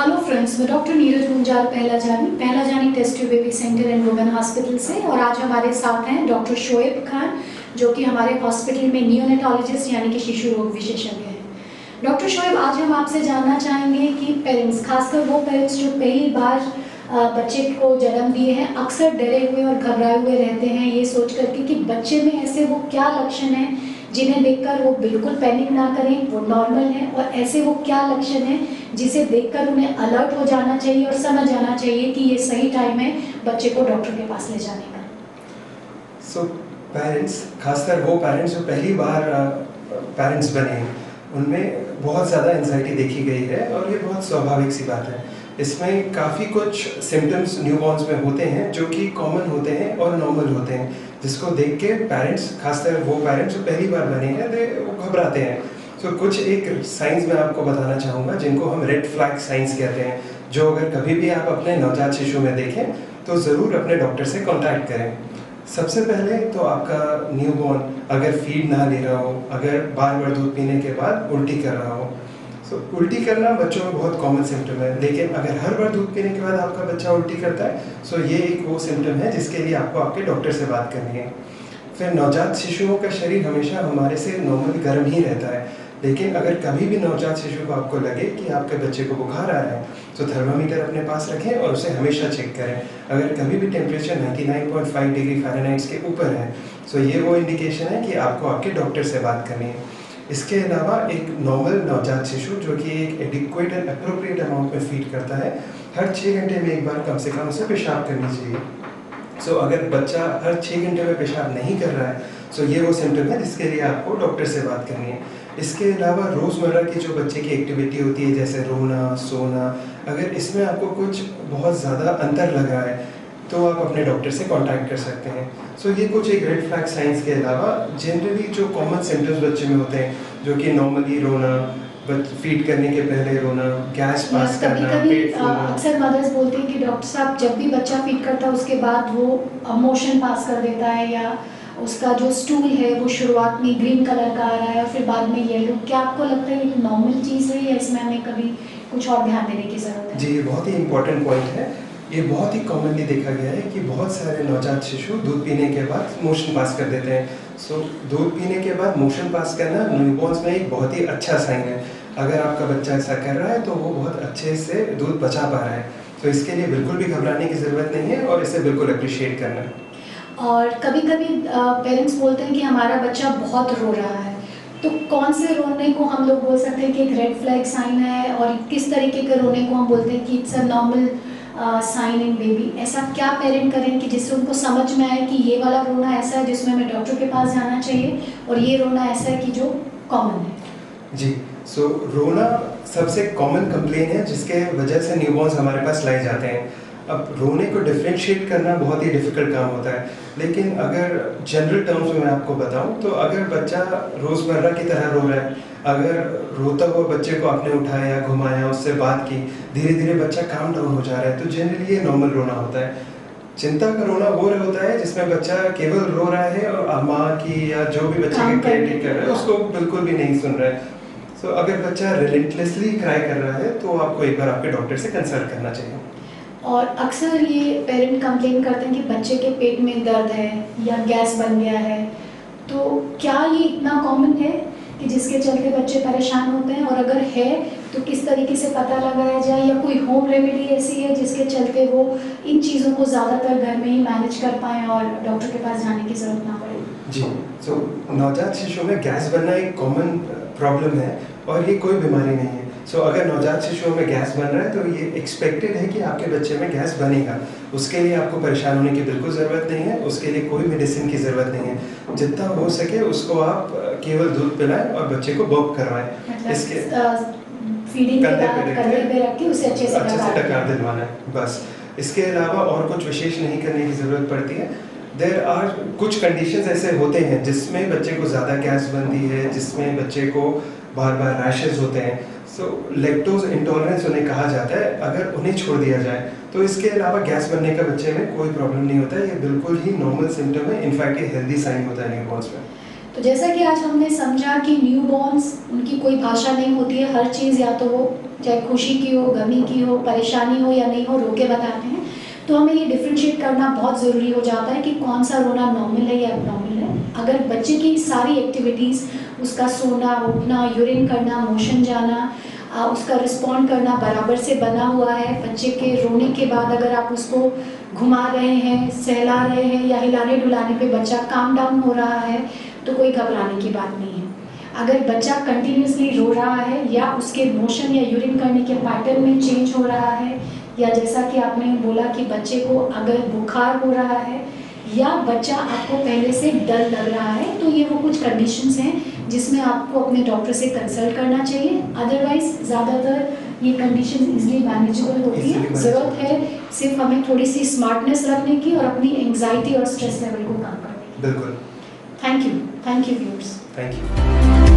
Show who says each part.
Speaker 1: Hello friends मैं doctor Neeraj Munjal Pahlajani Pahlajani test tube baby centre and women hospital से, और आज हमारे साथ हैं डॉक्टर शोएब खान जो कि हमारे हॉस्पिटल में नियोनेटोलॉजिस्ट यानी कि शिशु रोग विशेषज्ञ हैं। डॉक्टर शोएब आज हम आपसे जानना चाहेंगे कि पेरेंट्स खासकर वो पेरेंट्स जो पहली बार बच्चे को जन्म दिए हैं, अक्सर डरे हुए और घबराए हुए रहते हैं, ये सोच करके कि बच्चे में ऐसे वो क्या लक्षण हैं जिन्हें देखकर वो बिल्कुल पैनिक ना करें, वो नॉर्मल है और ऐसे वो क्या लक्षण हैं जिसे देखकर उन्हें अलर्ट हो जाना चाहिए और समझ आना चाहिए कि ये सही टाइम है बच्चे को डॉक्टर के पास ले जाने का।
Speaker 2: सो पेरेंट्स खासकर वो पेरेंट्स जो पहली बार पेरेंट्स बने हैं उनमें बहुत ज़्यादा एनजाइटी देखी गई है और ये बहुत स्वाभाविक सी बात है। इसमें काफ़ी कुछ सिम्टम्स न्यूबॉर्न्स में होते हैं, जो कि कॉमन होते हैं और नॉर्मल होते हैं, जिसको देख के पेरेंट्स खासकर वो पेरेंट्स जो पहली बार बने हैं वो घबराते हैं। तो कुछ एक साइंस मैं आपको बताना चाहूँगा, जिनको हम रेड फ्लैग साइंस कहते हैं, जो अगर कभी भी आप अपने नवजात शिशु में देखें तो ज़रूर अपने डॉक्टर से कॉन्टैक्ट करें। सबसे पहले तो आपका न्यूबॉर्न अगर फ़ीड ना ले रहा हो, अगर बार बार दूध पीने के बाद उल्टी कर रहा हो तो so, उल्टी करना बच्चों में बहुत कॉमन सिम्टम है। लेकिन अगर हर बार दूध पीने के बाद आपका बच्चा उल्टी करता है सो so ये एक वो सिम्टम है जिसके लिए आपको आपके डॉक्टर से बात करनी है। फिर नवजात शिशुओं का शरीर हमेशा हमारे से नॉर्मल गर्म ही रहता है। लेकिन अगर कभी भी नवजात शिशु को आपको लगे कि आपके बच्चे को बुखार आ रहा है तो थर्मामीटर अपने पास रखें और उसे हमेशा चेक करें। अगर कभी भी टेम्परेचर 99.5 डिग्री फ़ारेनहाइट के ऊपर है तो ये वो इंडिकेशन है कि आपको आपके डॉक्टर से बात करनी है। इसके अलावा एक नॉर्मल नवजात शिशु जो कि एक एडिक्वेट एंड अप्रोप्रिएट अमाउंट में फ़ीड करता है हर छः घंटे में एक बार कम से कम उसे पेशाब करनी चाहिए। सो so, अगर बच्चा हर छः घंटे में पेशाब नहीं कर रहा है सो so ये वो सिम्टम है जिसके लिए आपको डॉक्टर से बात करनी है। इसके अलावा रोज़मर्रा की जो बच्चे की एक्टिविटी होती है जैसे रोना सोना अगर इसमें आपको कुछ बहुत ज़्यादा अंतर लग रहा है तो आप अपने डॉक्टर से कांटेक्ट कर सकते हैं। सो so, ये कुछ एक रेड फ्लैग साइंस के अलावा जनरली जो कॉमन सिम्टम्स बच्चे में होते हैं जो कि नॉर्मली रोना फ़ीड करने के पहले रोना गैस पास
Speaker 1: कभी
Speaker 2: करना
Speaker 1: कभी अक्सर मदर्स बोलते हैं कि डॉक्टर साहब जब भी बच्चा फ़ीड करता है उसके बाद वो मोशन पास कर देता है या उसका जो स्टूल है वो शुरुआत में ग्रीन कलर का आ रहा है और फिर बाद में येलो क्या आपको लगता है ये नॉर्मल चीज़ है या इसमें हमें कभी कुछ और ध्यान देने की ज़रूरत है?
Speaker 2: जी बहुत ही इम्पोर्टेंट पॉइंट है। ये बहुत ही कॉमनली देखा गया है कि बहुत सारे नवजात शिशु दूध पीने के बाद मोशन पास कर देते हैं। सो so, दूध पीने के बाद मोशन पास करना न्यूबॉर्न्स में एक बहुत ही अच्छा साइन है। अगर आपका बच्चा ऐसा कर रहा है तो वो बहुत अच्छे से दूध बचा पा रहा है। तो इसके लिए बिल्कुल भी घबराने की ज़रूरत नहीं है और इसे बिल्कुल अप्रिशिएट करना। है
Speaker 1: और कभी कभी पेरेंट्स बोलते हैं कि हमारा बच्चा बहुत रो रहा है। तो कौन से रोने को हम लोग बोल सकते हैं कि एक रेड फ्लैग साइन है और किस तरीके के रोने को हम बोलते हैं कि it's a normal sign in baby ऐसा क्या पेरेंट करें कि जिससे उनको समझ में आए कि ये वाला रोना ऐसा है जिसमें हमें डॉक्टर के पास जाना चाहिए और ये रोना ऐसा है कि जो कॉमन है?
Speaker 2: जी सो so, रोना सबसे कॉमन कंप्लेन है जिसके वजह से न्यूबॉर्न हमारे पास लाए जाते हैं। अब रोने को डिफ्रेंशिएट करना बहुत ही डिफ़िकल्ट काम होता है। लेकिन अगर जनरल टर्म्स में मैं आपको बताऊँ तो अगर बच्चा रोज़मर्रा की तरह रो रहा है अगर रोता हुआ बच्चे को आपने उठाया घुमाया उससे बात की धीरे धीरे बच्चा काम डाउन हो जा रहा है तो जनरली ये नॉर्मल रोना होता है। चिंता का रोना वो होता है जिसमें बच्चा केवल रो रहा है और माँ की या जो भी बच्चे के केयर टेकर है उसको बिल्कुल भी नहीं सुन रहा है। सो so, अगर बच्चा रिलेंटलेसली क्राई कर रहा है तो आपको एक बार आपके डॉक्टर से कंसल्ट करना चाहिए।
Speaker 1: और अक्सर ये पेरेंट कंप्लेन करते हैं कि बच्चे के पेट में दर्द है या गैस बन गया है। तो क्या ये इतना कॉमन है कि जिसके चलते बच्चे परेशान होते हैं? और अगर है तो किस तरीके से पता लगाया जाए? या कोई होम रेमेडी ऐसी है जिसके चलते वो इन चीज़ों को ज़्यादातर घर में ही मैनेज कर पाएँ और डॉक्टर के पास जाने की ज़रूरत ना पड़े?
Speaker 2: जी सो so, नवजात शिशु में गैस बनना एक कॉमन प्रॉब्लम है और ये कोई बीमारी नहीं है। सो so, अगर नवजात शिशुओं में गैस बन रहा है तो ये एक्सपेक्टेड है कि आपके बच्चे में गैस बनेगा। उसके लिए आपको परेशान होने की बिल्कुल ज़रूरत नहीं है। उसके लिए कोई मेडिसिन की ज़रूरत नहीं है। जितना हो सके उसको आप केवल दूध पिलाएँ और बच्चे को बर्प करवाएँ।
Speaker 1: मतलब
Speaker 2: इसके कंधे पे
Speaker 1: कंधे
Speaker 2: रख
Speaker 1: के उसे अच्छे से
Speaker 2: अच्छे से टकार दिलवाना है। बस। इसके अलावा और कुछ विशेष नहीं करने की ज़रूरत पड़ती है। देर आर कुछ कंडीशंस ऐसे होते हैं जिसमें बच्चे को ज़्यादा गैस बनती है जिसमें बच्चे को बार बार रैशेज होते हैं। सो लेक्टोज इंटॉलरेंस उन्हें कहा जाता है, अगर उन्हें छोड़ दिया जाए तो इसके अलावा गैस बनने का बच्चे में कोई प्रॉब्लम नहीं होता है ये बिल्कुल ही नॉर्मल सिम्टम है इनफैक्ट ये हेल्दी साइन होता है न्यूबॉर्न्स में।
Speaker 1: तो जैसा कि आज हमने समझा कि न्यू उनकी कोई भाषा नहीं होती है, हर चीज़ या तो वो चाहे खुशी की हो, गमी की हो, परेशानी हो या नहीं हो, रोके बताते हैं। तो हमें ये डिफ्रेंशिएट करना बहुत ज़रूरी हो जाता है कि कौन सा रोना नॉर्मल है या एबनॉर्मल है। अगर बच्चे की सारी एक्टिविटीज़ उसका सोना उठना यूरिन करना मोशन जाना आ, उसका रिस्पॉन्ड करना बराबर से बना हुआ है बच्चे के रोने के बाद अगर आप उसको घुमा रहे हैं सहला रहे हैं या हिलाने डुलाने पे बच्चा काम डाउन हो रहा है तो कोई घबराने की बात नहीं है। अगर बच्चा कंटिन्यूसली रो रहा है या उसके मोशन या यूरिन करने के पैटर्न में चेंज हो रहा है या जैसा कि आपने बोला कि बच्चे को अगर बुखार हो रहा है या बच्चा आपको पहले से डर लग रहा है तो ये वो कुछ कंडीशंस हैं जिसमें आपको अपने डॉक्टर से कंसल्ट करना चाहिए। अदरवाइज़ ज़्यादातर ये कंडीशन इजली मैनेजेबल होती है। ज़रूरत है सिर्फ़ हमें थोड़ी सी स्मार्टनेस रखने की और अपनी एंग्जाइटी और स्ट्रेस लेवल को कम करने की।
Speaker 2: बिल्कुल।
Speaker 1: Thank you thank you viewers
Speaker 2: thank you